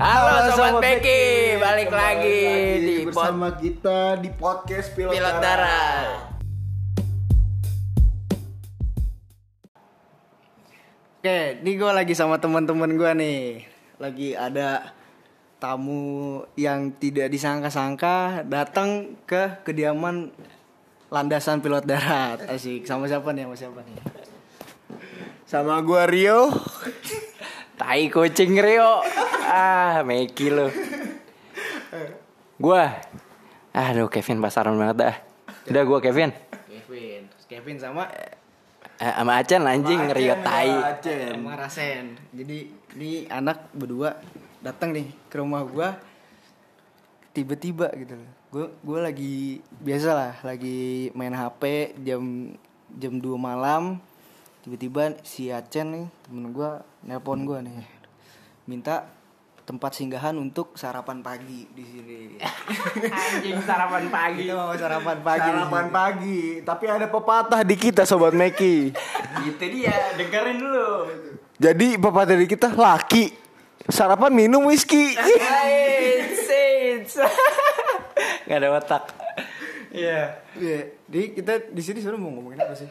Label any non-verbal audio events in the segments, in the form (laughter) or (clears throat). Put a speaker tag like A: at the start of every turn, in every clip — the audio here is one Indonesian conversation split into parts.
A: Halo Sobat Beki, balik lagi di pod-
B: bersama kita di podcast Pilot,
A: Pilot Darat.
C: Oke, ini gue lagi sama teman-teman gue nih. Lagi ada tamu yang tidak disangka-sangka datang ke kediaman landasan pilot darat. Asik. Sama siapa nih? Sama siapa nih?
B: Sama gua Rio.
A: Tai kucing Rio. Ah, Meki lo. Gua. Aduh, Kevin pasaran banget dah. Udah gua Kevin.
C: Kevin. Terus Kevin sama
A: Eh, sama Acen anjing Rio tai.
C: Sama Rasen. Jadi ini anak berdua datang nih ke rumah gue tiba-tiba gitu loh. Gue gue lagi biasa lah, lagi main HP jam jam 2 malam. Tiba-tiba si Acen nih temen gue nelpon gue nih minta tempat singgahan untuk sarapan pagi di sini. (laughs)
A: Anjing sarapan pagi.
C: Kita mau sarapan pagi.
B: Sarapan pagi, tapi ada pepatah di kita sobat Meki. (laughs)
A: Gitu dia, dengerin dulu.
B: Jadi pepatah di kita laki sarapan minum whisky. (laughs)
A: Gak ada otak. Iya.
C: Iya, jadi kita di sini sebenarnya mau ngomongin apa sih?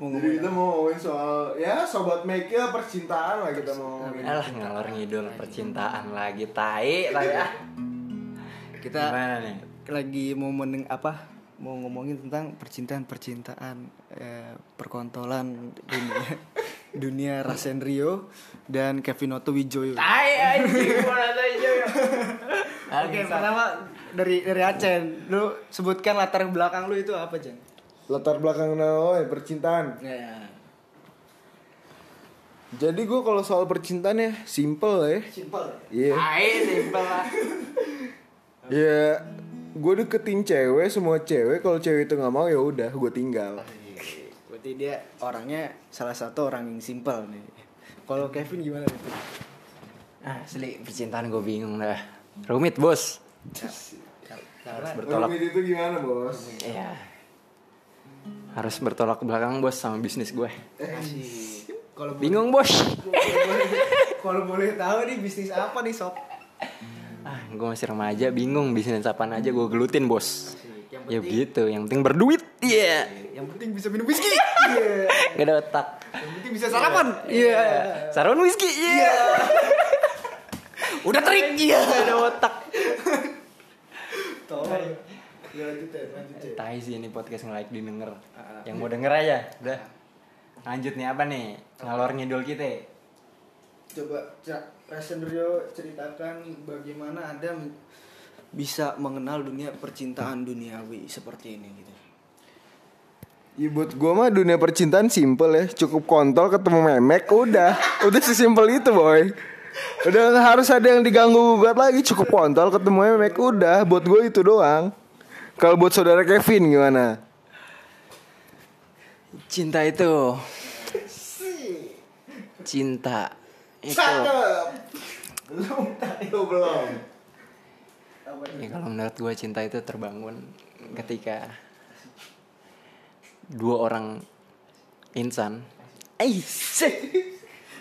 C: Mau
B: Jadi
C: ngomongin
B: kita mau ngomongin soal ya sobat Meki lah percintaan lah kita mau ngomongin.
A: Alah ngalor ngidul percintaan lagi tai tai ah.
C: kita
A: Gimana nih?
C: lagi mau meneng apa mau ngomongin tentang percintaan percintaan eh, perkontolan dunia (laughs) dunia Rasen Rio dan Kevin Otto Wijoyo.
A: Tai anjing mana tai joyo.
C: Oke, pertama dari dari Acen, lu sebutkan latar belakang lu itu apa, Jen?
B: Latar belakang oh, percintaan.
C: Ya.
B: Jadi gue kalau soal percintaan ya simple ya.
C: Simple.
B: Iya.
A: Tai simpel lah. (laughs)
B: Ya gue deketin cewek semua cewek kalau cewek itu nggak mau ya udah gue tinggal.
C: Berarti dia orangnya salah satu orang yang simple nih. Kalau Kevin gimana nih?
A: Ah, Asli percintaan gue bingung dah. Rumit bos. Harus bertolak.
B: Rumit itu gimana bos?
A: Iya. Harus bertolak belakang bos sama bisnis gue.
C: Kalau boleh-
A: Bingung bos. (laughs)
C: kalau boleh, tahu nih bisnis apa nih sob?
A: Ah, gue masih remaja, bingung bisnis apaan aja gue gelutin bos.
C: Yang
A: Ya begitu, yang penting berduit. Iya.
C: yang penting bisa minum whisky. Iya. (laughs)
A: Gak ada otak.
C: Yang penting bisa sarapan. Iya.
A: Sarapan whisky. Iya. (laughs) Udah terik. Iya. Gak ada otak.
C: Tolong. Ya lanjut ya, lanjut ya.
A: Tai sih ini podcast nge-like didengar. Yang mau denger aja. Udah. Lanjut nih apa nih? Ngalor ngidul kita.
C: Coba Cak Rasen Rio ceritakan bagaimana Anda bisa mengenal dunia percintaan duniawi seperti ini gitu.
B: Ya buat gue mah dunia percintaan simple ya Cukup kontol ketemu memek Udah Udah sesimpel itu boy Udah harus ada yang diganggu gugat lagi Cukup kontol ketemu memek Udah Buat gue itu doang Kalau buat saudara Kevin gimana?
A: Cinta itu. Cinta itu.
B: Belum tahu belum
A: Ya kalau menurut gue cinta itu terbangun ketika dua orang insan. Eh,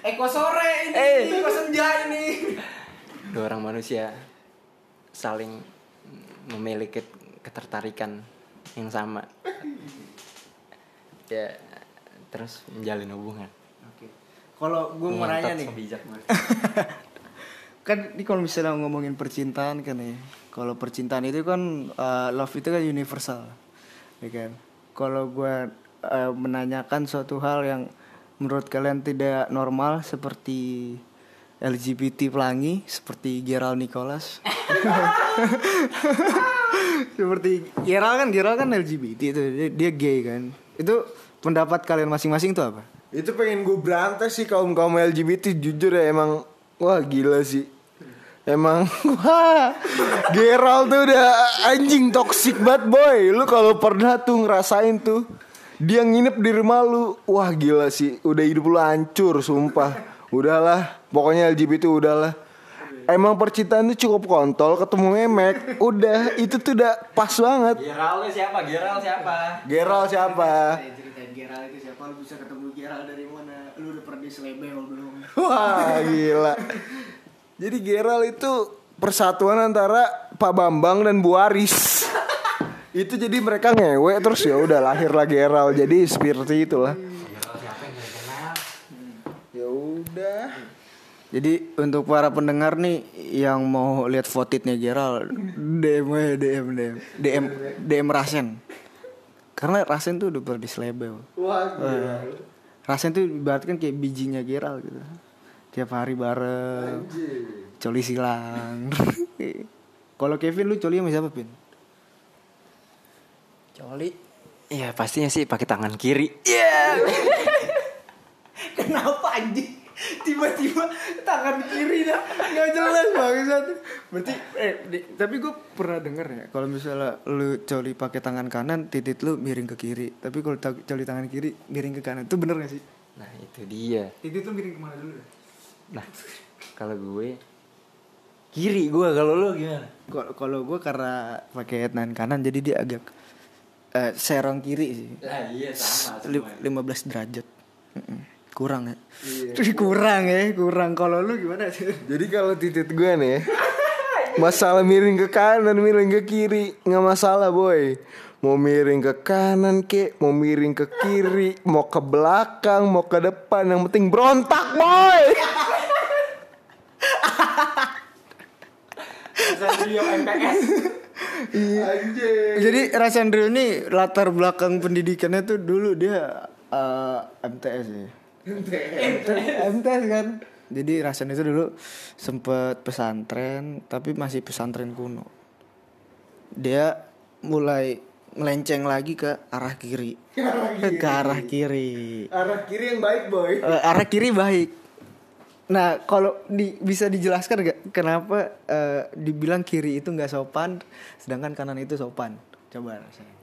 C: Eko sore ini,
A: Eh.
C: Eko senja ini.
A: dua orang manusia saling memiliki ketertarikan yang sama. Ya, terus menjalin hubungan.
C: Oke. Kalau gue mau nanya nih,
A: sebijak gue. (laughs)
C: kan ini kalau misalnya ngomongin percintaan kan ya kalau percintaan itu kan uh, love itu kan universal ya kan kalau gue uh, menanyakan suatu hal yang menurut kalian tidak normal seperti LGBT pelangi seperti Gerald Nicholas (laughs) seperti Gerald kan Gerald kan LGBT itu dia, dia gay kan. Itu pendapat kalian masing-masing tuh apa?
B: Itu pengen gue berantas sih kaum kaum LGBT Jujur ya emang Wah gila sih. Emang (laughs) Wah Gerald tuh udah Anjing toxic banget boy. Lu kalau pernah tuh ngerasain tuh Dia nginep di rumah lu Wah gila sih. Udah hidup lu hancur sumpah. Udahlah Pokoknya LGBT udahlah Emang percintaan tuh cukup kontol ketemu memek Udah itu tuh udah pas banget
A: Gerald siapa? Gerald siapa?
B: Gerald siapa?
C: Ceritain Gerald itu siapa lu bisa ketemu Gerald dari mana lu udah pernah di selebel belum
B: Wah gila Jadi Geral itu persatuan antara Pak Bambang dan Bu Aris. itu jadi mereka ngewe terus ya udah lahirlah Geral. Jadi seperti itulah. Ya udah.
C: Jadi untuk para pendengar nih yang mau lihat fotitnya Gerald, DM aja, DM DM DM DM Rasen. Karena Rasen tuh udah pernah diselebel.
B: Wah,
C: Eh, Rasen tuh ibaratkan kayak bijinya Gerald gitu. Tiap hari bareng. Coli silang. (laughs) Kalau Kevin lu coli sama siapa, Pin?
A: Coli. Iya pastinya sih pakai tangan kiri. Iya. (laughs)
C: Kenapa anjing? Tiba-tiba tangan kiri dah nggak jelas banget. Berarti eh di- tapi gue pernah denger ya kalau misalnya lu coli pakai tangan kanan titik lu miring ke kiri. Tapi kalau coli tangan kiri miring ke kanan. Itu bener gak sih?
A: Nah itu dia.
C: Titik lu miring ke mana dulu?
A: Nah kalau gue kiri gue kalau lu gimana?
C: Kalau kalau gue karena pakai tangan kanan jadi dia agak eh, serong kiri sih.
A: Lah iya sama.
C: Li- 15 derajat. Kurang ya. kurang ya, kurang. Kalau lu gimana sih?
B: Jadi kalau titik gue nih Masalah miring ke kanan Miring ke kiri nggak masalah boy. Mau miring ke kanan ke Mau miring ke kiri Mau ke belakang Mau ke depan. Yang penting berontak boy. Anjing.
C: Jadi Rasandro ini latar belakang pendidikannya tuh dulu dia eh, MTS ya. MTS kan. Jadi Rasan itu dulu sempet pesantren tapi masih pesantren kuno. Dia mulai melenceng lagi ke arah kiri. ke arah (laughs) kiri.
B: Arah kiri yang baik boy
C: Eh, arah kiri baik. Nah, kalau di, bisa dijelaskan gak kenapa eh, dibilang kiri itu nggak sopan, sedangkan kanan itu sopan? Coba rasanya.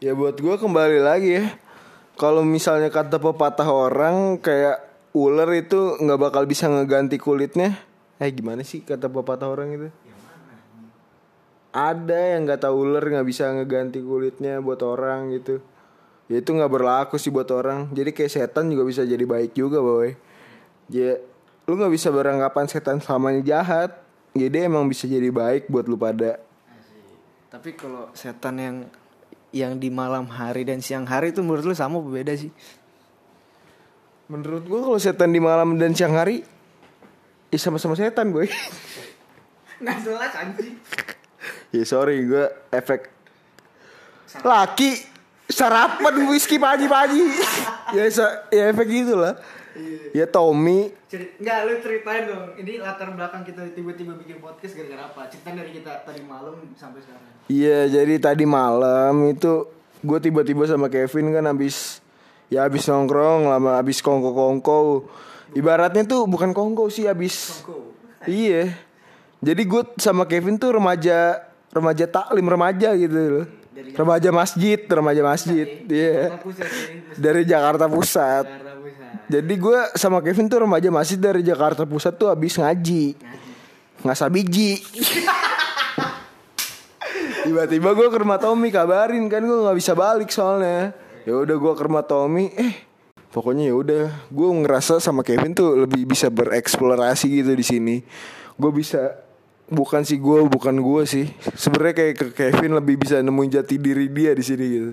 B: Ya buat gue kembali lagi ya Kalau misalnya kata pepatah orang Kayak ular itu nggak bakal bisa ngeganti kulitnya. Eh gimana sih kata pepatah orang itu? Ada yang nggak tahu ular nggak bisa ngeganti kulitnya buat orang gitu. Ya itu nggak berlaku sih buat orang. Jadi kayak setan juga bisa jadi baik juga boy. Ya lu nggak bisa beranggapan setan selamanya jahat. Jadi emang bisa jadi baik buat lu pada.
C: Tapi kalau setan yang yang di malam hari dan siang hari itu menurut lu sama apa beda sih?
B: Menurut gua kalau setan di malam dan siang hari Ya sama-sama setan boy (laughs)
C: Nggak jelas anjing.
B: Ya sorry gua efek Laki Sarapan whisky pagi-pagi (laughs) ya, sa- ya efek gitu lah Ya Tommy.
C: Enggak, lu ceritain dong. Ini latar belakang kita tiba-tiba bikin podcast gara-gara apa? Cerita dari kita tadi malam sampai sekarang.
B: Iya jadi tadi malam itu Gue tiba-tiba sama Kevin kan habis Ya habis nongkrong lama habis kongko-kongko. Ibaratnya tuh bukan kongko sih habis Iya. Jadi gue sama Kevin tuh remaja Remaja taklim remaja gitu loh. Remaja masjid Remaja masjid Iya. Dari Jakarta Pusat Jadi gue sama Kevin tuh remaja masjid dari Jakarta Pusat tuh habis ngaji Ngasah biji (laughs) Tiba-tiba gue ke rumah Tommy kabarin kan gue nggak bisa balik soalnya. Ya udah gue ke rumah Tommy, eh pokoknya ya udah gue ngerasa sama Kevin tuh lebih bisa bereksplorasi gitu di sini. Gue bisa bukan sih gue bukan gue sih. Sebenarnya kayak ke Kevin lebih bisa nemuin jati diri dia di sini gitu.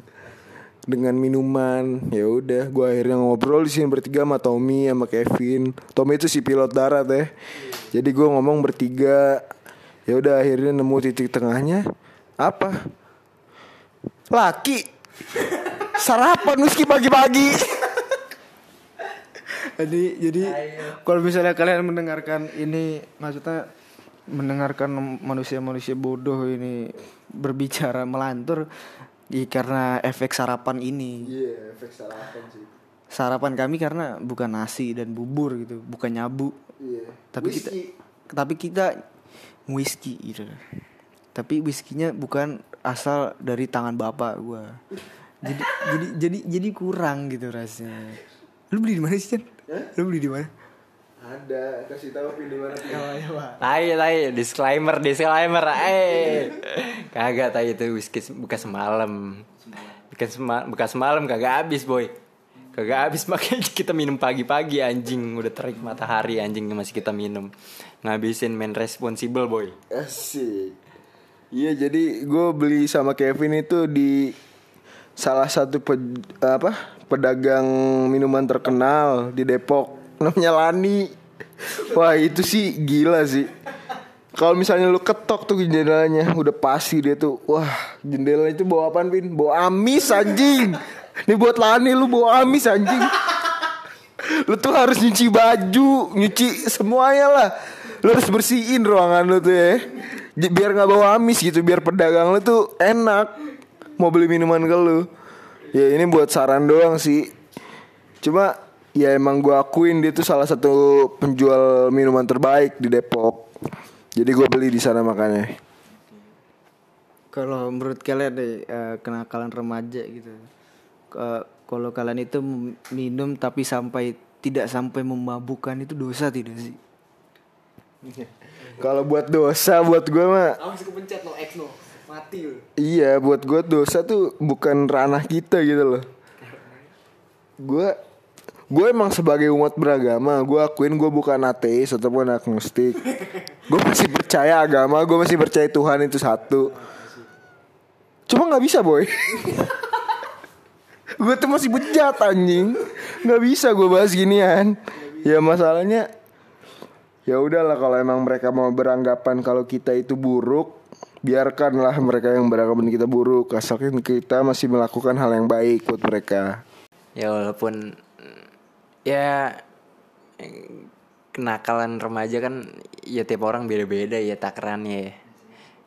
B: Dengan minuman, ya udah gue akhirnya ngobrol di sini bertiga sama Tommy sama Kevin. Tommy itu si pilot darat ya. Jadi gue ngomong bertiga. Ya udah akhirnya nemu titik tengahnya apa? Laki. Sarapan meski pagi-pagi.
C: Jadi jadi kalau misalnya kalian mendengarkan ini maksudnya mendengarkan manusia-manusia bodoh ini berbicara melantur ya karena efek sarapan ini.
B: Iya, efek sarapan sih.
C: Sarapan kami karena bukan nasi dan bubur gitu, bukan nyabu.
B: Iya.
C: Tapi kita tapi kita whisky gitu. Tapi whiskynya bukan asal dari tangan bapak gua. (laughs) Jadi jadi jadi jadi kurang gitu rasanya. Lu beli di mana sih, Chan? Lu beli di mana?
B: Ada, kasih tahu pilih mana pilih.
A: Tai tai disclaimer disclaimer eh. Kagak tai itu whisky bukan semalam. Bukan semalam bukan semalam kagak habis boy. Kagak habis (laughs) makanya kita minum pagi-pagi anjing. Udah terik matahari anjing masih kita minum. Ngabisin main responsible boy.
B: Asik. Iya jadi gue beli sama Kevin itu di salah satu pe- apa pedagang minuman terkenal di Depok namanya Lani. Wah itu sih gila sih. Kalau misalnya lu ketok tuh jendelanya udah pasti dia tuh wah jendelanya itu bawa apaan Pin? Bawa amis anjing. Ini buat Lani lu bawa amis anjing. Lu tuh harus nyuci baju, nyuci semuanya lah. Lu harus bersihin ruangan lu tuh ya. Biar nggak bawa amis gitu, biar pedagang lu tuh enak mau beli minuman ke lu. Ya ini buat saran doang sih. Cuma ya emang gua akuin dia tuh salah satu penjual minuman terbaik di Depok. Jadi gue beli di sana makanya.
C: Kalau menurut kalian deh eh, kenakalan remaja gitu. Kalau kalian itu minum tapi sampai tidak sampai memabukkan itu dosa tidak sih? (laughs)
B: Kalau buat dosa buat gue mah
C: Langsung kepencet no X no. Mati lu.
B: Iya buat gue dosa tuh bukan ranah kita gitu loh Gue Gue emang sebagai umat beragama Gue akuin gue bukan ateis ataupun agnostik. Gue masih percaya agama Gue masih percaya Tuhan itu satu. Cuma gak bisa boy. (laughs) Gue tuh masih bejat anjing. Gak bisa gue bahas ginian. Ya masalahnya Ya udahlah kalau emang mereka mau beranggapan kalau kita itu buruk, biarkanlah mereka yang beranggapan kita buruk, asalkan kita masih melakukan hal yang baik buat mereka.
A: ya walaupun ya kenakalan remaja kan ya tiap orang beda-beda ya takarannya ya.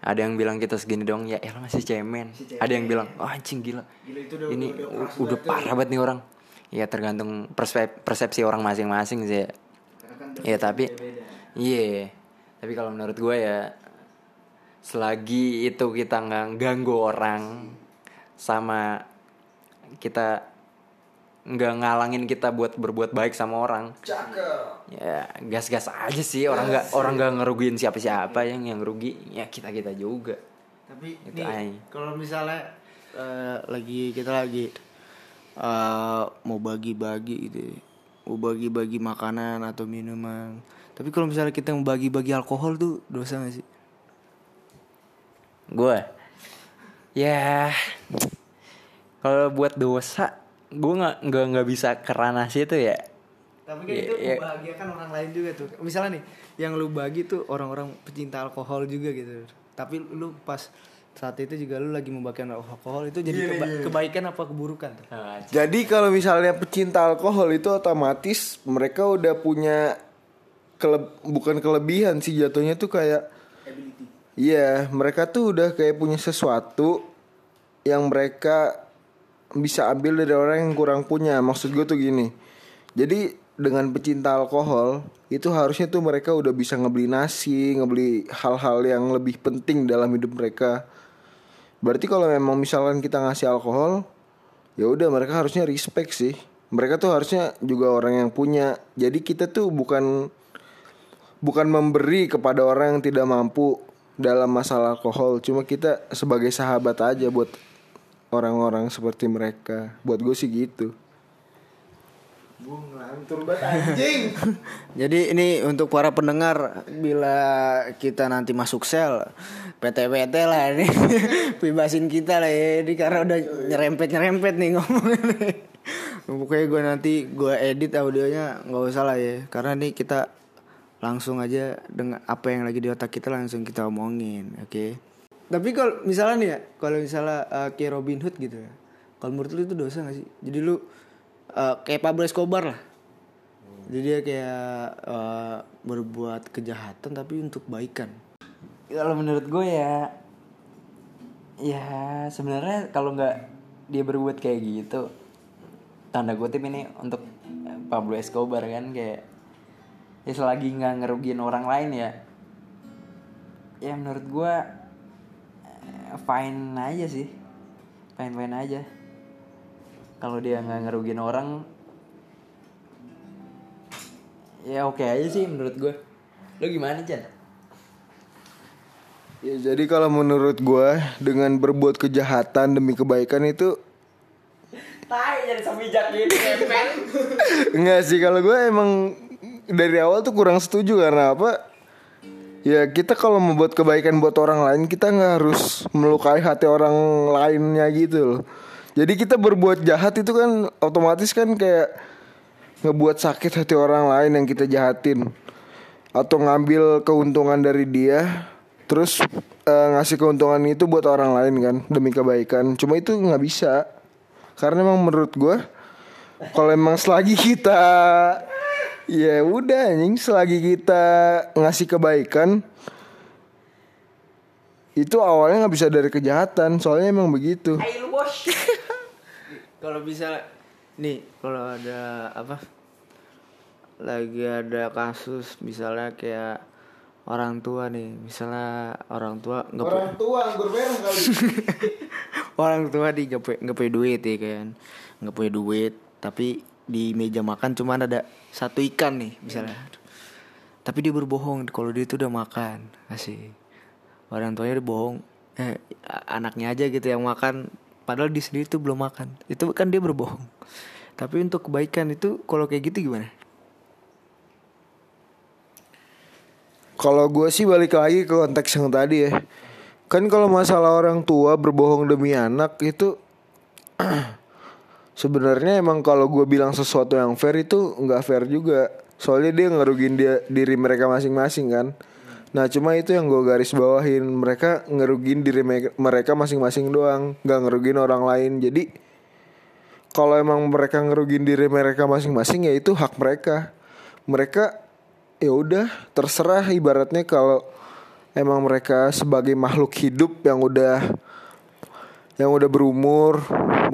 A: Ada yang bilang kita segini dong ya elah masih cemen. Ada yang bilang oh anjing gila. Ini u- udah parah banget nih orang. Ya tergantung persep- persepsi orang masing-masing sih ya. Ya tapi iya. Tapi kalau menurut gue ya selagi itu kita nggak ganggu orang sama kita nggak ngalangin kita buat berbuat baik sama orang. Ya gas-gas aja sih. Orang nggak orang nggak ngerugiin siapa-siapa yang yang rugi. Ya kita kita juga.
C: Tapi
A: Itu
C: kalau misalnya eh, lagi kita lagi eh, mau bagi-bagi gitu, ya. mau bagi-bagi makanan atau minuman. Tapi kalau misalnya kita mau bagi-bagi alkohol tuh dosa gak sih?
A: gue ya kalau buat dosa gue nggak nggak nggak bisa kerana situ ya
C: Tapi
A: kan itu Iya, iya.
C: membahagiakan orang lain juga tuh. Misalnya nih, yang lu bagi tuh orang-orang pecinta alkohol juga gitu. Tapi lu pas saat itu juga lu lagi membagikan alkohol itu jadi keba- kebaikan apa keburukan tuh?
B: Jadi kalau misalnya pecinta alkohol itu otomatis mereka udah punya kele- bukan kelebihan sih jatuhnya tuh kayak Iya, mereka tuh udah kayak punya sesuatu yang mereka bisa ambil dari orang yang kurang punya. Maksud gue tuh gini. Jadi dengan pecinta alkohol itu harusnya tuh mereka udah bisa ngebeli nasi, ngebeli hal-hal yang lebih penting dalam hidup mereka. Berarti kalau memang misalkan kita ngasih alkohol, ya udah mereka harusnya respect sih. Mereka tuh harusnya juga orang yang punya. Jadi kita tuh bukan bukan memberi kepada orang yang tidak mampu dalam masalah alkohol. Cuma kita sebagai sahabat aja buat orang-orang seperti mereka. Buat gue sih gitu. Gue ngelantur banget anjing. (laughs)
C: Jadi ini untuk para pendengar bila kita nanti masuk sel PT-PT lah ini (laughs) bebasin kita lah ya ini karena udah nyerempet-nyerempet nih ngomongnya (laughs) Pokoknya gue nanti gue edit audionya nggak usah lah ya karena nih kita langsung aja dengan apa yang lagi di otak kita langsung kita omongin oke tapi kalau misalnya nih ya kalau misalnya eh, kayak Robin Hood gitu ya kalau menurut lu itu dosa gak sih jadi lu eh, kayak Pablo Escobar lah jadi dia kayak eh, berbuat kejahatan tapi untuk baikan.
A: kalau menurut gue ya ya sebenarnya kalau nggak dia berbuat kayak gitu tanda kutip ini untuk Pablo Escobar kan kayak ya selagi nggak ngerugiin orang lain ya ya menurut gue fine aja sih fine fine aja kalau dia nggak ngerugiin orang ya oke aja sih menurut gue lo gimana Chan?
B: Ya jadi kalau menurut gue dengan berbuat kejahatan demi kebaikan itu
A: Tai jadi semijak ngepet. (laughs)
B: Enggak sih kalau gue emang dari awal tuh kurang setuju karena apa? Ya kita kalau membuat kebaikan buat orang lain kita nggak harus melukai hati orang lainnya gitu loh. Jadi kita berbuat jahat itu kan otomatis kan kayak ngebuat sakit hati orang lain yang kita jahatin atau ngambil keuntungan dari dia terus eh, ngasih keuntungan itu buat orang lain kan demi kebaikan. Cuma itu nggak bisa karena emang menurut gue kalau emang selagi kita ya udah anjing selagi kita ngasih kebaikan itu awalnya nggak bisa dari kejahatan soalnya emang begitu
A: Ayo lu bos. (laughs)
C: Kalau bisa nih, kalau ada apa? Lagi ada kasus misalnya kayak orang tua nih, misalnya orang tua nggak pu-
B: tua anggur merah kali (laughs)
C: orang tua di nggak punya duit ya kan, nggak punya duit, tapi di meja makan cuma ada satu ikan nih misalnya. Tapi dia berbohong kalau dia itu udah makan, asik. Orang tuanya udah bohong, eh anaknya aja gitu yang makan, padahal di sendiri tuh belum makan. Itu kan dia berbohong. Tapi untuk kebaikan itu kalau kayak gitu gimana?
B: Kalau gue sih balik lagi ke konteks yang tadi ya. Kan kalau masalah orang tua berbohong demi anak itu (clears throat) sebenarnya emang kalau gue bilang sesuatu yang fair itu nggak fair juga. Soalnya dia ngerugiin dia diri mereka masing-masing kan. Nah cuma itu yang gue garis bawahin mereka ngerugiin diri me- mereka masing-masing doang, nggak ngerugiin orang lain. Jadi kalau emang mereka ngerugiin diri mereka masing-masing ya itu hak mereka. Mereka ya udah terserah ibaratnya kalau emang mereka sebagai makhluk hidup yang udah yang udah berumur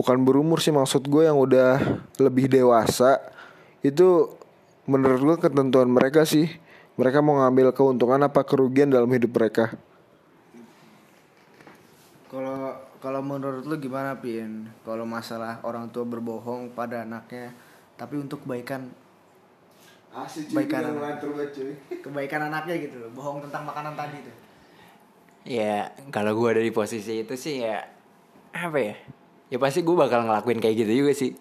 B: bukan berumur sih maksud gue yang udah lebih dewasa itu menurut gue ketentuan mereka sih mereka mau ngambil keuntungan apa kerugian dalam hidup mereka
C: Kalau kalau menurut lu gimana Pin? Kalau masalah orang tua berbohong pada anaknya, tapi untuk kebaikan
B: Asik
C: Baikan
B: cuy. (laughs)
C: kebaikan anaknya gitu loh, bohong tentang makanan tadi tuh.
A: Ya kalau gue ada di posisi itu sih ya apa ya? Ya pasti gue bakal ngelakuin kayak gitu juga sih.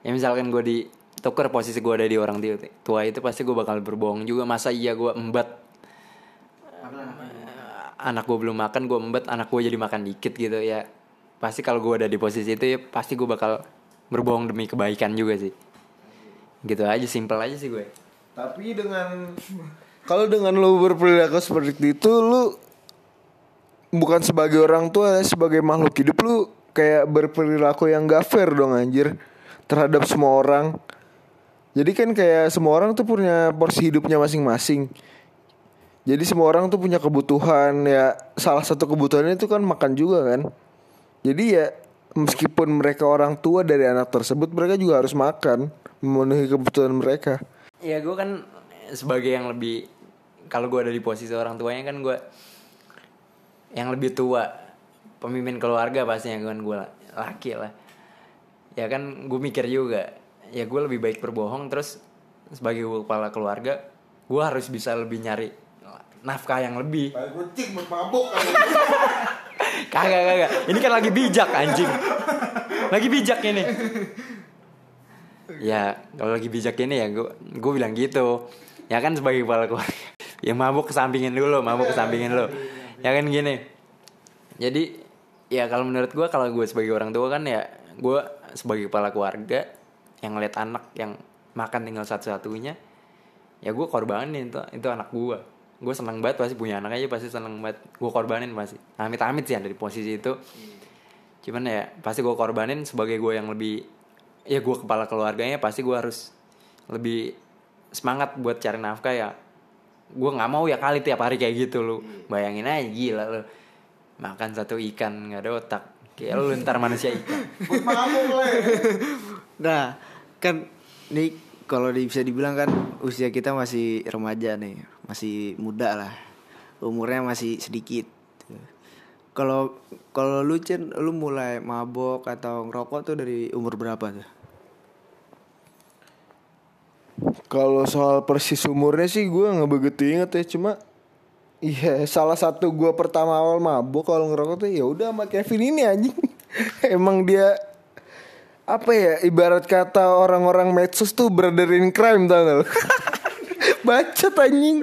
A: Ya misalkan gue di tuker posisi gue ada di orang tua, tua itu pasti gue bakal berbohong juga. Masa iya gue embat anak gue belum makan gue embat anak gue jadi makan dikit gitu ya. Pasti kalau gue ada di posisi itu ya pasti gue bakal berbohong demi kebaikan juga sih. Gitu aja simple aja sih gue.
B: Tapi dengan kalau dengan lu berperilaku seperti itu lu bukan sebagai orang tua sebagai makhluk hidup lu kayak berperilaku yang gak fair dong anjir terhadap semua orang. Jadi kan kayak semua orang tuh punya porsi hidupnya masing-masing. Jadi semua orang tuh punya kebutuhan ya salah satu kebutuhannya itu kan makan juga kan. Jadi ya meskipun mereka orang tua dari anak tersebut mereka juga harus makan memenuhi kebutuhan mereka.
A: Ya gue kan sebagai yang lebih kalau gue ada di posisi orang tuanya kan gue yang lebih tua pemimpin keluarga pastinya kan gue laki lah. Ya kan gue mikir juga ya gue lebih baik berbohong terus sebagai kepala keluarga gue harus bisa lebih nyari nafkah yang lebih.
B: Kucing mabuk (laughs)
A: kagak kagak. Ini kan lagi bijak anjing. Lagi bijak ini. Ya kalau lagi bijak ini ya gue gue bilang gitu. Ya kan sebagai kepala keluarga ya mabuk kesampingin dulu mabuk kesampingin dulu ya kan gini. Jadi ya kalau menurut gue kalau gue sebagai orang tua kan ya gue sebagai kepala keluarga yang ngeliat anak yang makan tinggal satu-satunya ya gue korbanin itu itu anak gue gue seneng banget pasti punya anak aja pasti seneng banget. Gue korbanin pasti. Amit-amit sih ada di posisi itu. Cuman ya pasti gue korbanin sebagai gue yang lebih ya gue kepala keluarganya pasti gue harus lebih semangat buat cari nafkah ya gue nggak mau ya kali tiap hari kayak gitu lu bayangin aja gila lu makan satu ikan nggak ada otak kayak lu ntar manusia ikan (laughs)
C: Nah, kan nih kalau bisa dibilang kan usia kita masih remaja nih, masih muda lah. Umurnya masih sedikit. Kalau kalau lu Cen, lu mulai mabok atau ngerokok tuh dari umur berapa tuh?
B: Kalau soal persis umurnya sih gue nggak begitu inget ya cuma Iya salah satu gue pertama awal mabuk kalau ngerokok tuh ya udah sama Kevin ini anjing. (laughs) Emang dia apa ya ibarat kata orang-orang medsos tuh brother in crime tau gak? (laughs) Bacot anjing.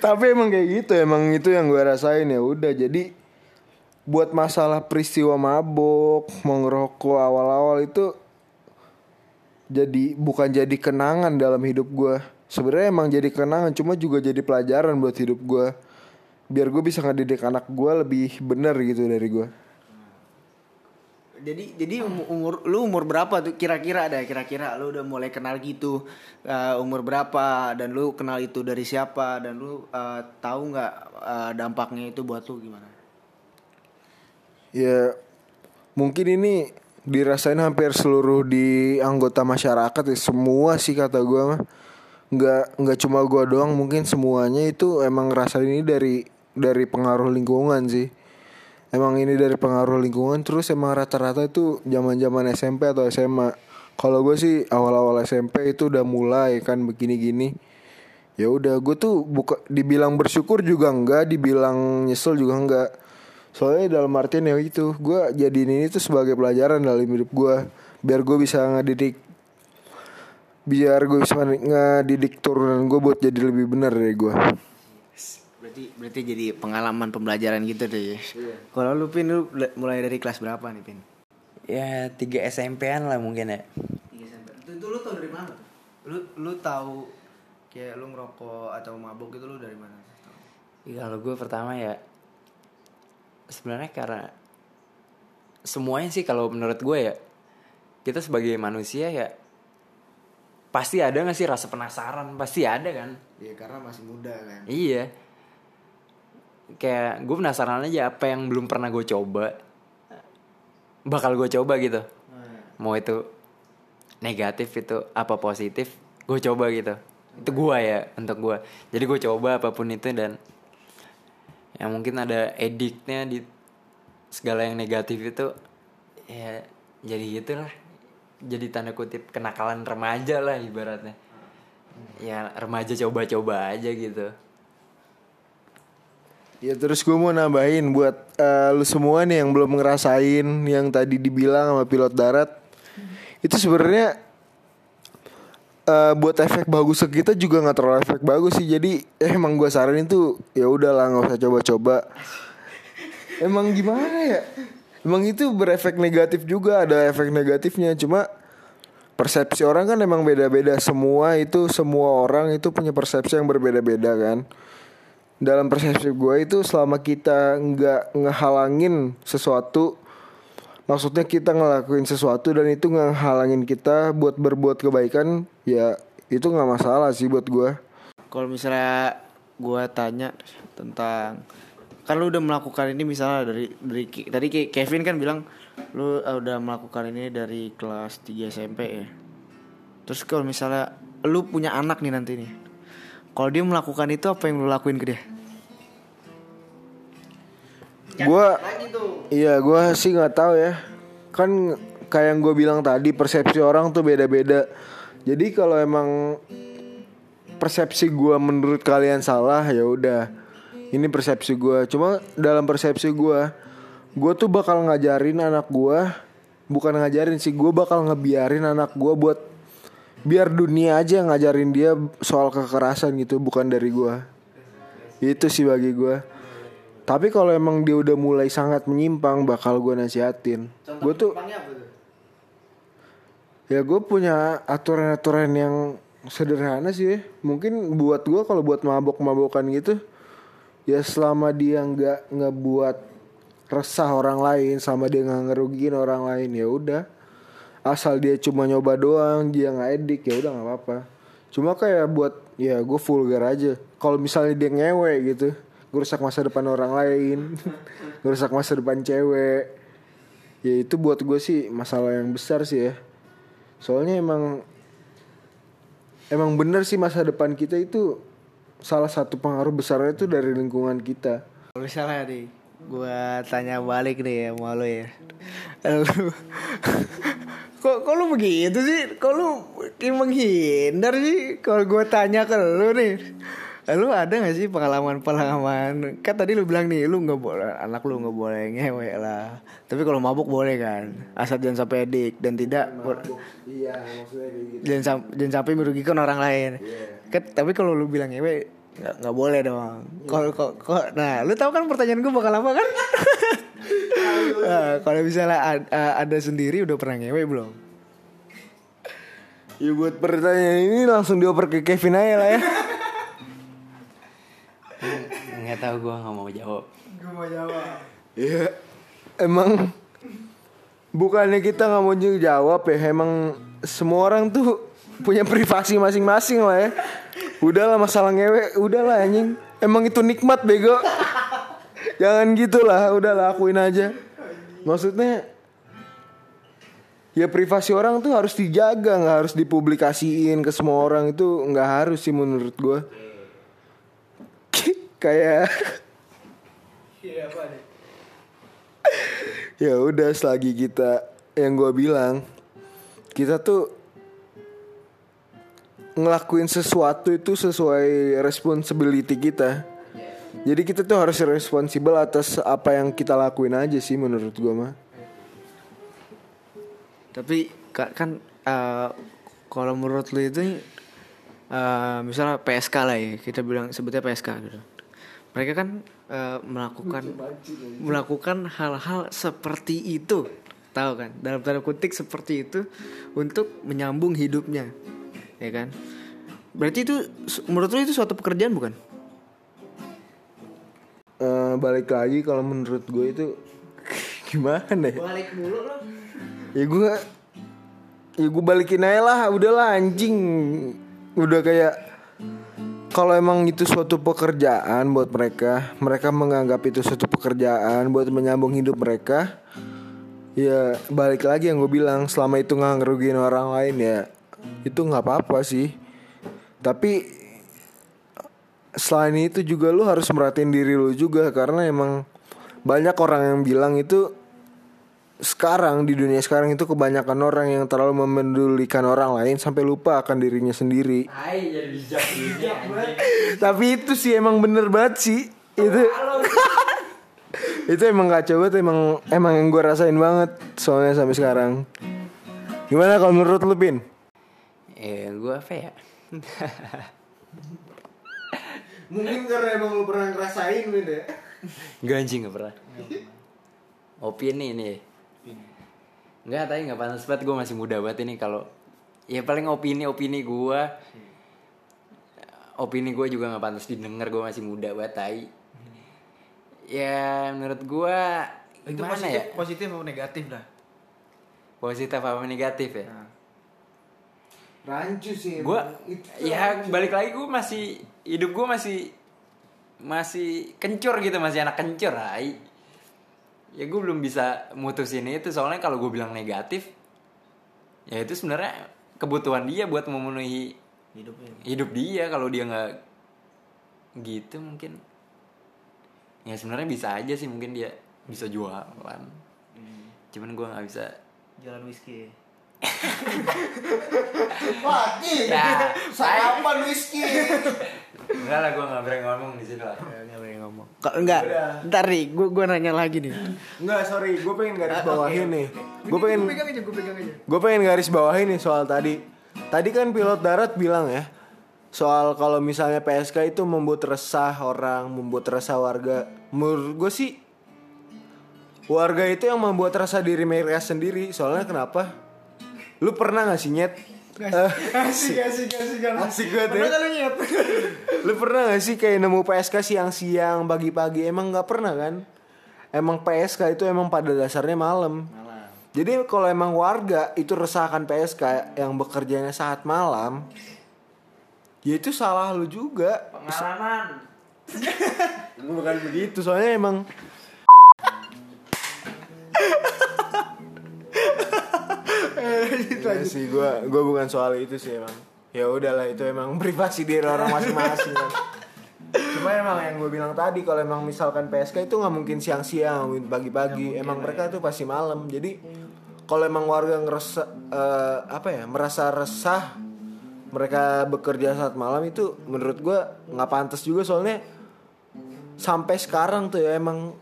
B: Tapi emang kayak gitu Emang itu yang gue rasain ya udah. Jadi Buat masalah peristiwa mabok Mau ngerokok awal-awal itu Jadi Bukan jadi kenangan dalam hidup gue Sebenarnya emang jadi kenangan Cuma juga jadi pelajaran buat hidup gue Biar gue bisa ngedidik anak gue Lebih bener gitu dari gue
C: Jadi jadi umur, lu umur berapa tuh? Kira-kira ada kira-kira lu udah mulai kenal gitu. Uh, umur berapa? Dan lu kenal itu dari siapa? Dan lu uh, tahu nggak uh, dampaknya itu buat lu gimana?
B: Ya mungkin ini dirasain hampir seluruh di anggota masyarakat ya semua sih kata gue mah. Nggak nggak cuma gue doang mungkin semuanya itu emang ngerasain ini dari dari pengaruh lingkungan sih. Emang ini dari pengaruh lingkungan terus emang rata-rata itu zaman zaman SMP atau SMA kalau gue sih awal-awal SMP itu udah mulai kan begini-gini. Ya udah gue tuh buka dibilang bersyukur juga enggak dibilang nyesel juga enggak soalnya dalam artian ya itu gue jadiin ini tuh sebagai pelajaran dalam hidup gue biar gue bisa ngedidik biar gue bisa ngedidik turunan gue buat jadi lebih benar dari gue
C: Berarti berarti jadi pengalaman pembelajaran gitu deh. ya. Kalau lu Pin lu mulai dari kelas berapa nih Pin?
A: Ya 3 SMP-an lah mungkin ya
C: Iya SMP. Itu, itu lu tau dari mana? tuh? Lu lu tahu kayak lu ngerokok atau mabuk gitu lu dari mana?
A: Ya, kalau gue pertama ya sebenarnya karena semuanya sih kalau menurut gue ya kita sebagai manusia ya pasti ada gak sih rasa penasaran? Pasti ada kan?
C: Iya karena masih muda kan.
A: iya. Kayak gue penasaran aja apa yang belum pernah gue coba bakal gue coba gitu. Mau itu negatif itu apa positif gue coba gitu. Itu gue ya untuk gue. Jadi gue coba apa pun itu dan ya mungkin ada ediknya di segala yang negatif itu ya jadi gitulah. Jadi tanda kutip kenakalan remaja lah ibaratnya. Ya remaja coba-coba aja gitu.
B: Ya terus gue mau nambahin buat eh, lu semua nih yang belum ngerasain yang tadi dibilang sama pilot darat. Itu sebenarnya eh, buat efek bagus ke kita juga nggak terlalu efek bagus sih. Jadi (laughs) emang gue saranin tuh ya udahlah nggak usah coba-coba. Emang gimana ya? Emang itu berefek negatif juga ada efek negatifnya. Cuma persepsi orang kan emang beda-beda. Semua itu semua orang itu punya persepsi yang berbeda-beda kan. Dalam persepsi gue itu selama kita nggak ngehalangin sesuatu maksudnya kita ngelakuin sesuatu dan itu ngehalangin kita buat berbuat kebaikan ya itu nggak masalah sih buat gue
C: Kalau misalnya gua tanya tentang kan lu udah melakukan ini misalnya dari dari tadi Kevin kan bilang lu uh, udah melakukan ini dari kelas 3 SMP ya. Terus kalau misalnya lu punya anak nih nanti nih. Kalau dia melakukan itu apa yang lu lakuin ke dia?
B: Gue iya gue sih nggak tahu ya. Kan kayak yang gue bilang tadi persepsi orang tuh beda-beda. Jadi kalau emang persepsi gue menurut kalian salah ya udah. Ini persepsi gue cuma dalam persepsi gue gue tuh bakal ngajarin anak gue bukan ngajarin sih gue bakal ngebiarin anak gue buat biar dunia aja yang ngajarin dia soal kekerasan gitu bukan dari gue itu sih bagi gue tapi kalau emang dia udah mulai sangat menyimpang bakal gue nasihatin. Gue tuh ya gue punya aturan-aturan yang sederhana sih. Ya. mungkin buat gue kalau buat mabok-mabokan gitu ya selama dia nggak ngebuat resah orang lain sama dia nggak ngerugiin orang lain ya udah. Asal dia cuma nyoba doang dia nggak edik ya udah nggak apa-apa. Cuma kayak buat ya gue vulgar aja. Kalau misalnya dia ngewe gitu ngerusak masa depan orang lain (laughs) ngerusak masa depan cewek ya itu buat gue sih masalah yang besar sih ya soalnya emang emang bener sih masa depan kita itu salah satu pengaruh besarnya itu dari lingkungan kita
C: misalnya nih gua tanya balik nih ya sama lo ya. Lu (laughs) kok kok lu begitu sih? Kok lu menghindar sih kalau gua tanya ke lu nih? Lu ada gak sih pengalaman-pengalaman? Kan tadi lu bilang nih lu nggak boleh anak lu nggak boleh ngewe lah. Tapi kalau mabuk boleh kan? Asal jangan sampai edik. Dan tidak
B: iya maksudnya kayak gitu.
C: jangan sam- jangan sampai merugikan orang lain. Kan tapi kalau lu bilang ngewe nggak nggak boleh dong. Kalau kok kok nah lu tahu kan pertanyaan gue bakal apa kan? Nah, (laughs) kalau misalnya ad- ada sendiri udah pernah ngewe belum?
B: Ya buat pertanyaan ini langsung dioper ke Kevin aja lah ya (laughs)
A: tahu gue nggak mau jawab.
C: Gue mau jawab.
B: Iya Emang Bukannya kita nggak mau jawab ya Emang semua orang tuh Punya privasi masing-masing lah ya. Udahlah masalah ngewe Udahlah anjing. Emang itu nikmat bego. Jangan gitu lah Udahlah akuin aja. Maksudnya Ya privasi orang tuh harus dijaga nggak harus dipublikasiin ke semua orang. Itu nggak harus sih menurut gue kayak
C: iya
B: ya udah selagi kita yang gue bilang kita tuh ngelakuin sesuatu itu sesuai responsibility kita. Jadi kita tuh harus responsibel atas apa yang kita lakuin aja sih menurut gue mah.
C: Tapi ka- kan eh, kalau menurut lu itu eh, misalnya PSK lah ya kita bilang sebutnya PSK gitu. Mereka kan eh, melakukan melakukan hal-hal seperti itu, tahu kan? Dalam tanda kutip seperti itu untuk menyambung hidupnya, ya kan? Berarti itu menurut lu itu suatu pekerjaan bukan?
B: Eh, balik lagi kalau menurut gue itu (laughs) gimana ya
C: Balik mulu lo.
B: ya gue ya gue balikin aja lah udahlah anjing udah kayak kalau emang itu suatu pekerjaan buat mereka mereka menganggap itu suatu pekerjaan buat menyambung hidup mereka ya balik lagi yang gue bilang selama itu nggak ngerugiin orang lain ya itu nggak apa-apa sih. Tapi selain itu juga lu harus merhatiin diri lu juga karena emang banyak orang yang bilang itu sekarang di dunia sekarang itu kebanyakan orang yang terlalu memendulikan orang lain sampai lupa akan dirinya sendiri.
A: Hai jadi bijak gini (laughs)
B: Tapi itu sih emang bener banget sih itu. (laughs) itu emang gak coba tuh emang emang yang gue rasain banget soalnya sampai sekarang. Gimana kalau menurut lu Pin?
A: Eh gue apa ya (laughs)
B: Mungkin karena emang lu pernah ngerasain gitu ya.
A: Gak anjing gak pernah Opini nih Enggak tapi gak pantas banget. Gue masih muda banget ini. Kalau Ya paling opini-opini gue Opini gue juga gak pantas didengar. Gue masih muda banget tai. Ya menurut gue
C: Itu positif,
A: ya?
C: positif atau negatif dah?
A: Positif apa negatif ya?
B: Rancu sih.
A: gue ya balik lagi gue masih hidup gue masih masih kencur gitu. Masih anak kencur ay ya gue belum bisa mutusin itu soalnya kalau gue bilang negatif ya itu sebenarnya kebutuhan dia buat memenuhi
C: Hidupnya.
A: hidup dia kalau dia nggak gitu mungkin ya sebenarnya bisa aja sih mungkin dia bisa jualan cuman gue nggak bisa
C: Jalan whisky. (laughs)
B: Pagi.
A: Ya,
B: Sarapan whisky. (laughs)
A: enggak lah gue nggak berani ngomong di sini lah
C: Enggak boleh ngomong. Kok enggak? Ntar nih, gue gua nanya lagi nih.
B: Enggak, sorry, gue pengen garis bawahin nih. Gue pengen
C: pegang aja, gue pegang aja.
B: Gue pengen garis bawahin nih soal tadi. Tadi kan pilot darat bilang ya soal kalau misalnya PSK itu membuat resah orang, membuat resah warga. Menurut gue sih warga itu yang membuat resah diri mereka sendiri. Soalnya kenapa? Lu pernah gak sih nyet? Eh,
C: Asik, asik, asik,
B: Asik banget ya.
C: Pernah nyet. (laughs)
B: Lu pernah gak sih kayak nemu PSK siang-siang, pagi-pagi? Emang gak pernah kan? Emang PSK itu emang pada dasarnya malam. Jadi kalau emang warga itu resahkan PSK yang bekerjanya saat malam, ya itu salah lu juga.
C: Pengalaman. (laughs)
B: Bukan begitu, soalnya emang (laughs) Iya sih gua gua bukan soal itu sih emang. Ya udahlah itu emang privasi diri orang masing-masing kan. Cuma emang yang gue bilang tadi kalau emang misalkan PSK itu nggak mungkin siang-siang, pagi-pagi. Emang mereka tuh pasti malam. Jadi kalau emang warga ngerasa eh, apa ya merasa resah mereka bekerja saat malam itu menurut gue nggak pantas juga soalnya sampai sekarang tuh ya emang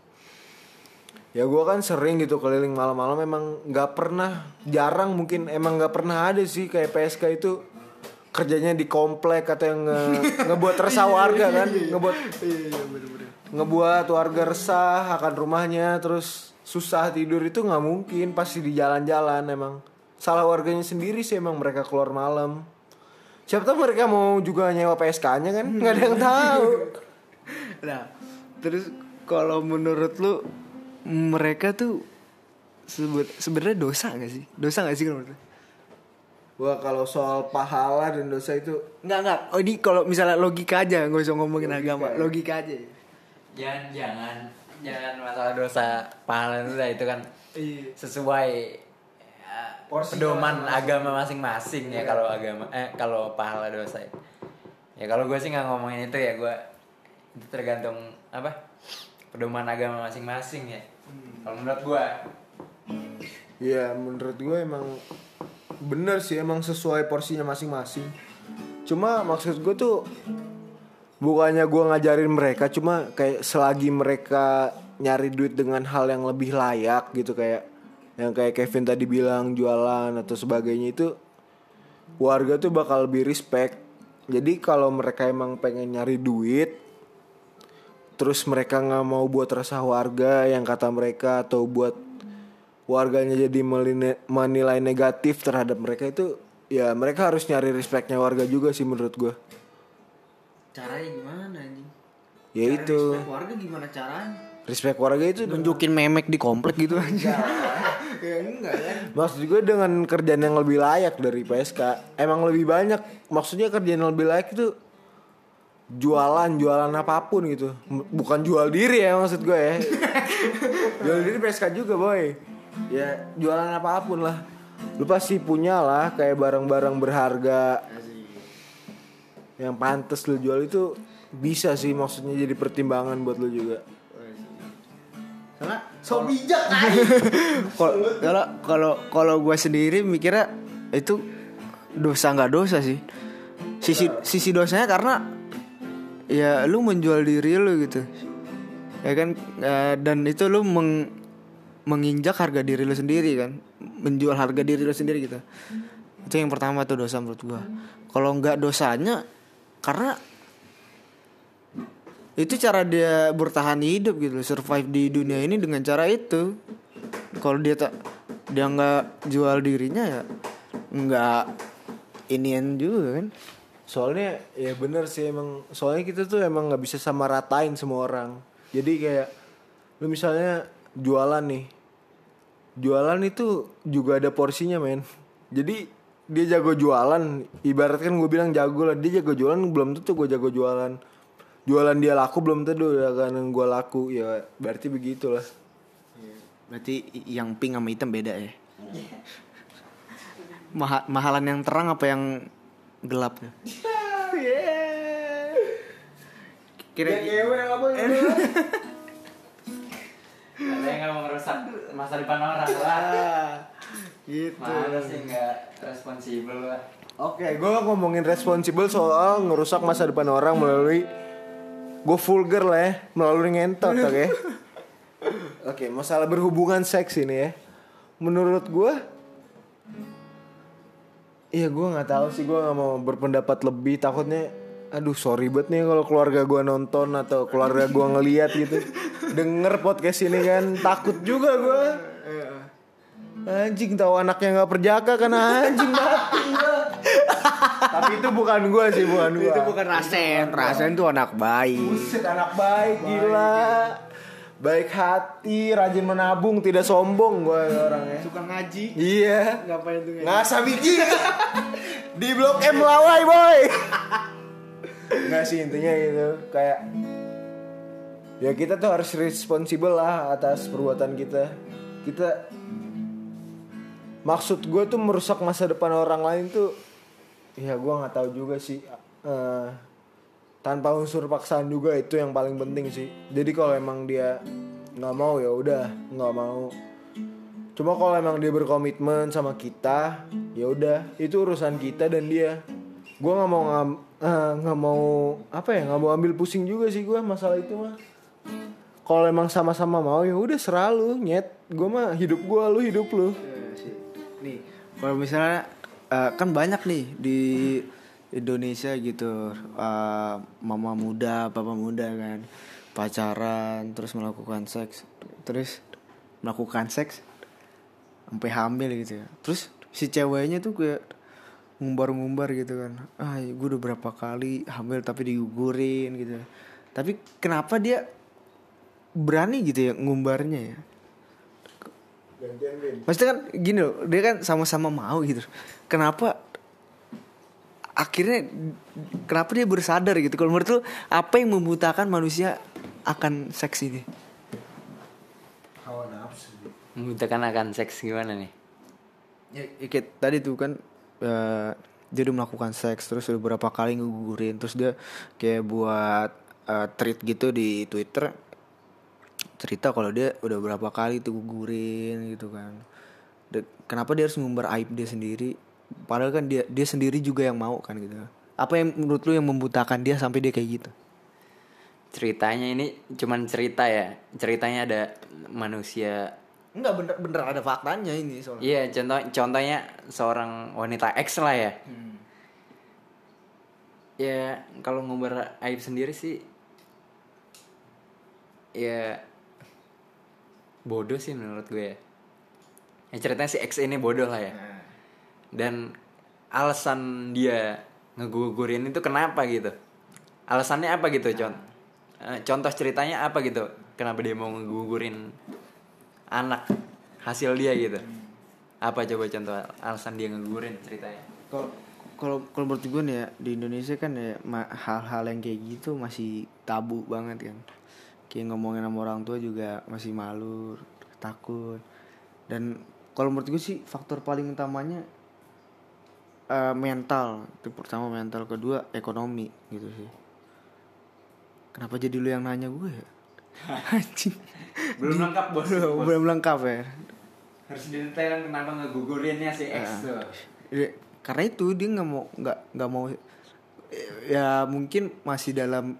B: ya gue kan sering gitu keliling malam-malam emang nggak pernah jarang mungkin emang nggak pernah ada sih kayak PSK itu kerjanya di komplek atau yang nge- (laughs) ngebuat resah warga kan? ngebuat ngebuat warga resah akan rumahnya terus susah tidur itu nggak mungkin pasti di jalan-jalan emang. Salah warganya sendiri sih emang mereka keluar malam. Siapa tahu mereka mau juga nyewa PSK-nya kan? Nggak ada yang (laughs) tahu.
C: Nah, terus kalau menurut lu mereka tuh sebe- sebenarnya dosa gak sih? Dosa gak sih kalau menurut lu?
B: Wah kalau soal pahala dan dosa itu
C: Enggak, enggak. Oh, ini kalau misalnya logika aja, nggak usah ngomongin agama.
B: ya.
C: Logika aja.
A: jangan jangan jangan masalah dosa pahala itu dah, itu kan
C: Iya.
A: sesuai ya,
B: Porsi
A: pedoman
B: masing-masing.
A: agama masing-masing ya kalau agama eh kalau pahala dosa ya, ya kalau gue sih nggak ngomongin itu ya gue itu tergantung apa pedoman agama masing-masing ya kalau menurut gue
B: Ya menurut gue emang bener sih emang sesuai porsinya masing-masing. Cuma maksud gue tuh bukannya gue ngajarin mereka, cuma kayak selagi mereka nyari duit dengan hal yang lebih layak gitu kayak yang kayak Kevin tadi bilang jualan atau sebagainya itu warga tuh bakal lebih respect. Jadi kalau mereka emang pengen nyari duit, terus mereka nggak mau buat resah warga yang kata mereka atau buat warganya jadi menilai negatif terhadap mereka itu ya mereka harus nyari respectnya warga juga sih menurut gue
C: Caranya gimana anjing?
B: ya itu
C: Keluarga gimana caranya?
B: respect warga itu
C: Nunjukin memek di komplek gitu aja. (laughs) ya enggak kan?
B: maksud gue dengan kerjaan yang lebih layak dari PSK emang lebih banyak maksudnya kerjaan yang lebih layak itu jualan jualan apa pun gitu. Bukan jual diri ya maksud gue ya. (laughs) Jual diri PSK juga boy. Ya jualan apa pun lah. Lu pasti punya lah kayak barang-barang berharga. Yang pantas lu jual itu bisa sih maksudnya jadi pertimbangan buat lu juga.
C: Karena
B: so bijak (laughs)
C: kalau kalau kalau gue sendiri mikirnya itu dosa nggak dosa sih. Sisi sisi dosanya karena ya lu menjual diri lu gitu. Ya kan Eh, dan itu lu meng, menginjak harga diri lu sendiri kan. Menjual harga diri lu sendiri gitu. Itu yang pertama tuh dosa menurut gua. Kalau nggak dosanya karena itu cara dia bertahan hidup gitu survive di dunia ini dengan cara itu. Kalau dia tak dia nggak jual dirinya ya nggak inian juga kan
B: soalnya ya bener sih emang soalnya kita tuh emang nggak bisa sama ratain semua orang. Jadi kayak lu misalnya jualan nih jualan itu juga ada porsinya men. Jadi dia jago jualan ibaratkan gue bilang jago lah dia jago jualan belum tentu gue jago jualan. Jualan dia laku belum tentu kan gue laku ya berarti begitulah.
C: Berarti yang pink sama hitam beda ya? Maha- mahalan yang terang apa yang gelap ya kira
A: ada yang (laughs) nggak mau merusak masa depan orang lah.
C: Gitu.
A: Mana sih nggak responsibel lah.
B: Oke, gue ngomongin responsibel soal ngerusak masa depan orang melalui gue vulgar lah ya, melalui ngentot, oke? (laughs) Oke, masalah berhubungan seks ini ya. Menurut gue, Iya gue nggak tahu sih gue nggak mau berpendapat lebih. Takutnya aduh sorry banget nih kalau keluarga gue nonton atau keluarga gue ngeliat gitu. Denger podcast ini kan takut juga gue anjing tahu anaknya nggak perjaka kan anjing mati tapi itu bukan gue sih bukan gue
C: itu bukan rasen. Rasen tuh anak baik.
B: Buset anak baik gila baik hati rajin menabung tidak sombong gue orangnya.
C: Suka ngaji.
B: Iya.
C: Ngapain tuh
B: Ngasah biji. Di blok M Lawai boy. Nggak sih intinya gitu. Kayak Ya kita tuh harus responsible lah Atas perbuatan kita. Kita Maksud gue tuh merusak masa depan orang lain tuh Ya gue nggak tahu juga sih Eh, Tanpa unsur paksaan juga itu yang paling penting sih. Jadi kalau emang dia nggak mau ya udah nggak mau. Cuma kalau emang dia berkomitmen sama kita, ya udah itu urusan kita dan dia. gue nggak mau eh, nggak mau apa ya nggak mau ambil pusing juga sih gue masalah itu mah. Kalau emang sama-sama mau ya udah serah lu nyet. Gue mah hidup gue lu hidup lu.
C: Iya sih. Nih, kalau misalnya eh, kan banyak nih di Indonesia gitu eh, mama muda, papa muda kan pacaran terus melakukan seks terus melakukan seks sampai hamil gitu ya. Terus si ceweknya tuh kayak ngumbar-ngumbar gitu kan. Ah, gue udah berapa kali hamil tapi digugurin gitu. Tapi kenapa dia berani gitu ya ngumbarnya ya? Maksudnya kan gini loh, dia kan sama-sama mau gitu. Kenapa akhirnya kenapa dia bersadar gitu? Kalau menurut lu apa yang membutakan manusia akan seks ini?
B: hawa nafsu
A: Membutakan akan seks gimana nih?
C: Ya, ya kayak tadi tuh kan eh, dia udah melakukan seks terus udah berapa kali ngegugurin terus dia kayak buat eh, tweet gitu di Twitter cerita kalau dia udah berapa kali tuh gugurin gitu kan. Kenapa dia harus ngumbar aib dia sendiri? Padahal kan dia dia sendiri juga yang mau kan gitu. Apa yang menurut lu yang membutakan dia sampai dia kayak gitu?
A: Ceritanya ini cuman cerita ya. Ceritanya ada manusia
C: Enggak bener bener ada faktanya ini soalnya.
A: Iya, contoh contohnya seorang wanita X lah ya. Ya, kalau ngumbar aib sendiri sih ya bodoh sih menurut gue ya. Ya ceritanya si X ini bodoh lah ya. Dan alasan dia ngegugurin itu kenapa gitu? Alasannya apa gitu, con? Eh, Contoh ceritanya apa gitu? Kenapa dia mau ngegugurin anak hasil dia gitu? Apa coba contoh alasan dia ngegugurin ceritanya?
C: Kalau kalau kalau menurut gue nih ya di Indonesia kan ya hal-hal yang kayak gitu masih tabu banget kan. Kayak ngomongin sama orang tua juga masih malu, takut. Dan kalau menurut gue sih faktor paling utamanya eh, mental. Itu pertama mental, kedua ekonomi gitu sih. Kenapa jadi lu yang nanya gue ya? (laughs) Anjing.
A: Belum lengkap bos.
C: Belum, belum lengkap ya.
A: Harus detailkan kenapa ngegugurinnya si X tuh.
C: Ya, karena itu dia nggak mau nggak nggak mau ya mungkin masih dalam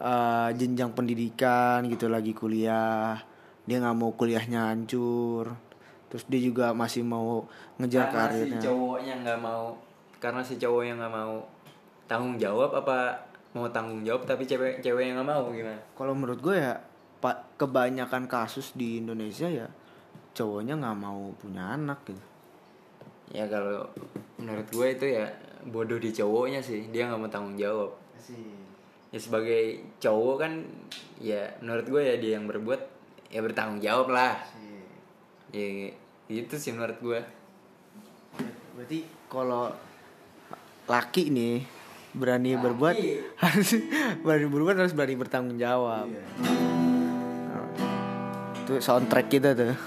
C: uh, jenjang pendidikan gitu lagi kuliah dia nggak mau kuliahnya hancur terus dia juga masih mau ngejar
A: Karena si
C: karirnya
A: cowoknya nggak mau karena si cowoknya nggak mau tanggung jawab apa mau tanggung jawab tapi cewek cewek yang nggak mau gimana?
C: kalau menurut gue ya pak kebanyakan kasus di Indonesia ya cowoknya nggak mau punya anak gitu
A: Ya kalau menurut gue itu ya bodoh di cowoknya sih dia nggak mau tanggung jawab. Ya sebagai cowok kan ya menurut gue ya dia yang berbuat ya bertanggung jawab lah. Ya gitu sih menurut gue.
C: Berarti kalau laki nih berani berbuat (laughs) harus berani berbuat harus berani bertanggung jawab. Itu soundtrack kita tuh. (laughs)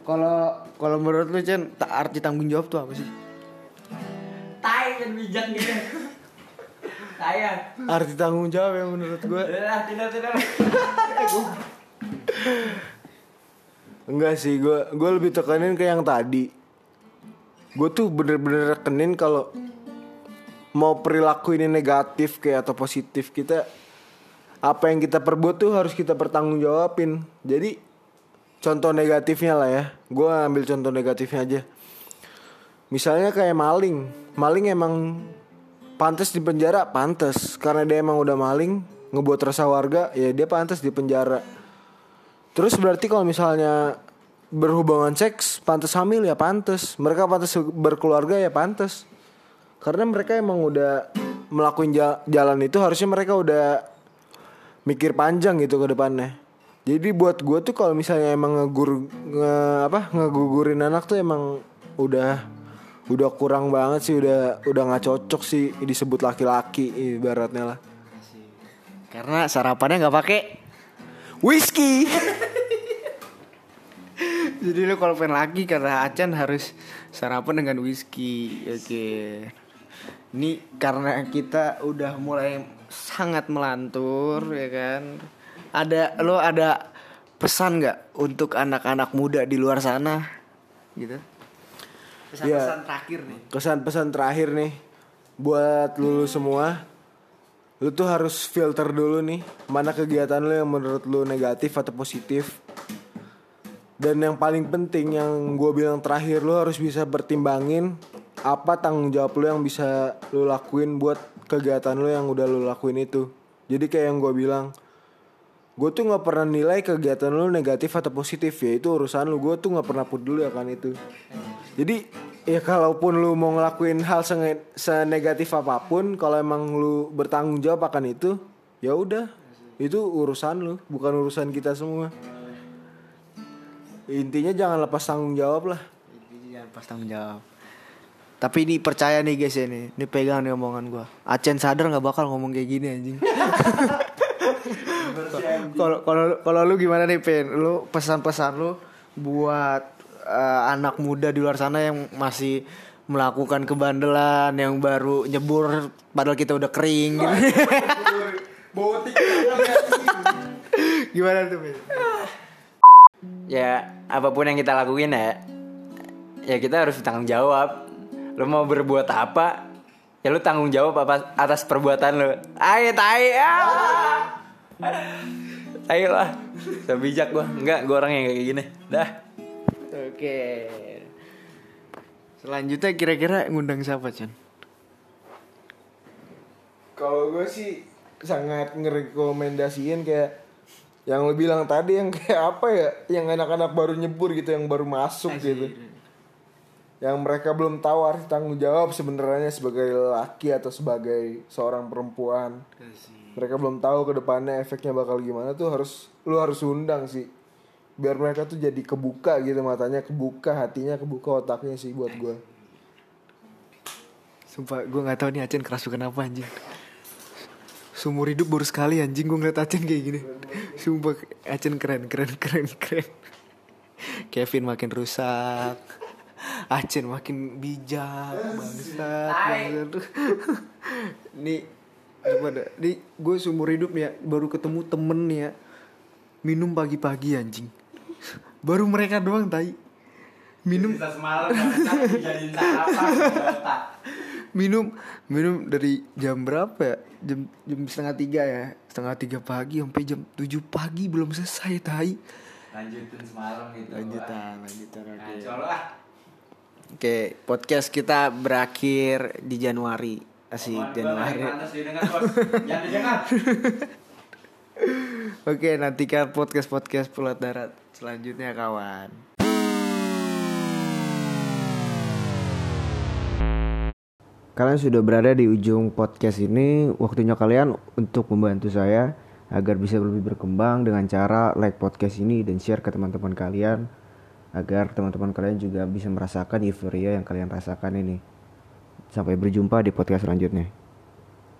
C: Kalau kalau menurut lu Chen, tak arti tanggung jawab tuh apa sih?
A: Tai kan bijak gitu. Saya.
B: arti tanggung jawab ya menurut gue
A: Udah tidak tidak. (laughs)
B: Enggak sih, gue gue lebih tekanin ke yang tadi. Gue tuh bener-bener rekenin kalau mau perilaku ini negatif kayak atau positif kita apa yang kita perbuat tuh harus kita pertanggungjawabin. Jadi contoh negatifnya lah ya, gue ambil contoh negatifnya aja. Misalnya kayak maling, maling emang pantas di penjara, pantas karena dia emang udah maling ngebuat resah warga, ya dia pantas di penjara. Terus berarti kalau misalnya berhubungan seks pantas hamil ya pantas, mereka pantas berkeluarga ya pantas. Karena mereka emang udah melakukan ja- jalan itu harusnya mereka udah mikir panjang gitu ke depannya. Jadi buat gue tuh kalau misalnya emang ngegur nge, apa ngegugurin anak tuh emang udah udah kurang banget sih udah udah nggak cocok sih disebut laki-laki ibaratnya lah.
C: Karena sarapannya nggak pakai.
B: Whisky. (laughs)
C: Jadi lu kalau pengen lagi karena Acan harus sarapan dengan whisky. Oke. Ini karena kita udah mulai sangat melantur ya kan. Ada lo ada pesan nggak untuk anak-anak muda di luar sana gitu? Pesan-pesan
B: Iya.
C: terakhir nih.
B: Kesan pesan terakhir nih buat lu semua lu tuh harus filter dulu nih mana kegiatan lu yang menurut lu negatif atau positif. Dan yang paling penting yang gue bilang terakhir lu harus bisa bertimbangin apa tanggung jawab lu yang bisa lu lakuin buat kegiatan lu yang udah lu lakuin itu. Jadi kayak yang gue bilang gue tuh nggak pernah nilai kegiatan lu negatif atau positif ya itu urusan lu gue tuh nggak pernah peduli akan itu jadi ya kalaupun lu mau ngelakuin hal senegatif apa pun kalau emang lu bertanggung jawab akan itu ya udah itu urusan lu bukan urusan kita semua intinya jangan lepas tanggung jawab lah
C: Jangan pas tanggung jawab. Tapi ini percaya nih guys ya nih, ini pegang nih omongan gua. Acen sadar nggak bakal ngomong kayak gini anjing. (laughs) Kalau kalau kalau lu gimana nih Pen? Lu pesan-pesan lu buat eh, anak muda di luar sana yang masih melakukan kebandelan yang baru nyebur padahal kita udah kering gitu. (laughs) gimana tuh Pen?
A: ya apa pun yang kita lakuin ya ya kita harus tanggung jawab lu mau berbuat apa ya lu tanggung jawab apa atas perbuatan lu ayo tai ah. (laughs) tai lah sebijak gua. Enggak gua orang yang kayak gini. Dah.
C: Oke. Selanjutnya kira-kira ngundang siapa, Chan?
B: kalau gue sih sangat ngerekomendasiin kayak yang lu bilang tadi yang kayak apa ya? Yang anak-anak baru nyebur gitu yang baru masuk gitu. Yang mereka belum tahu arti tanggung jawab sebenarnya sebagai laki atau sebagai seorang perempuan mereka belum tahu ke depannya efeknya bakal gimana tuh harus lu harus undang sih. Biar mereka tuh jadi kebuka gitu matanya kebuka hatinya kebuka otaknya sih buat gue
C: Sumpah gue gak tahu nih Acen kerasukan apa anjing. Seumur hidup baru sekali anjing gue ngeliat Acen kayak gini. Sumpah Acen keren keren keren keren. Kevin makin rusak. Acen makin bijak Bangsat bangsat. Nih Coba dah Nih gue seumur hidup nih ya Baru ketemu temen nih ya. Minum pagi-pagi anjing. (laughs) Baru mereka doang tai. Minum
A: semalam dijadiin sarapan
C: minum minum dari jam berapa ya? Jam jam setengah tiga ya. Setengah tiga pagi sampai jam tujuh pagi belum selesai tai.
A: Lanjutin semalam gitu
C: lanjutan lanjutan oke podcast kita berakhir di Januari asik Januari
A: Pantas didengar bos. Jangan didengar. (laughs)
C: oke nantikan podcast podcast pulau darat selanjutnya kawan Kalian sudah berada di ujung podcast ini. Waktunya kalian untuk membantu saya agar bisa lebih berkembang dengan cara like podcast ini dan share ke teman-teman kalian agar teman-teman kalian juga bisa merasakan euforia yang kalian rasakan ini. Sampai berjumpa di podcast selanjutnya.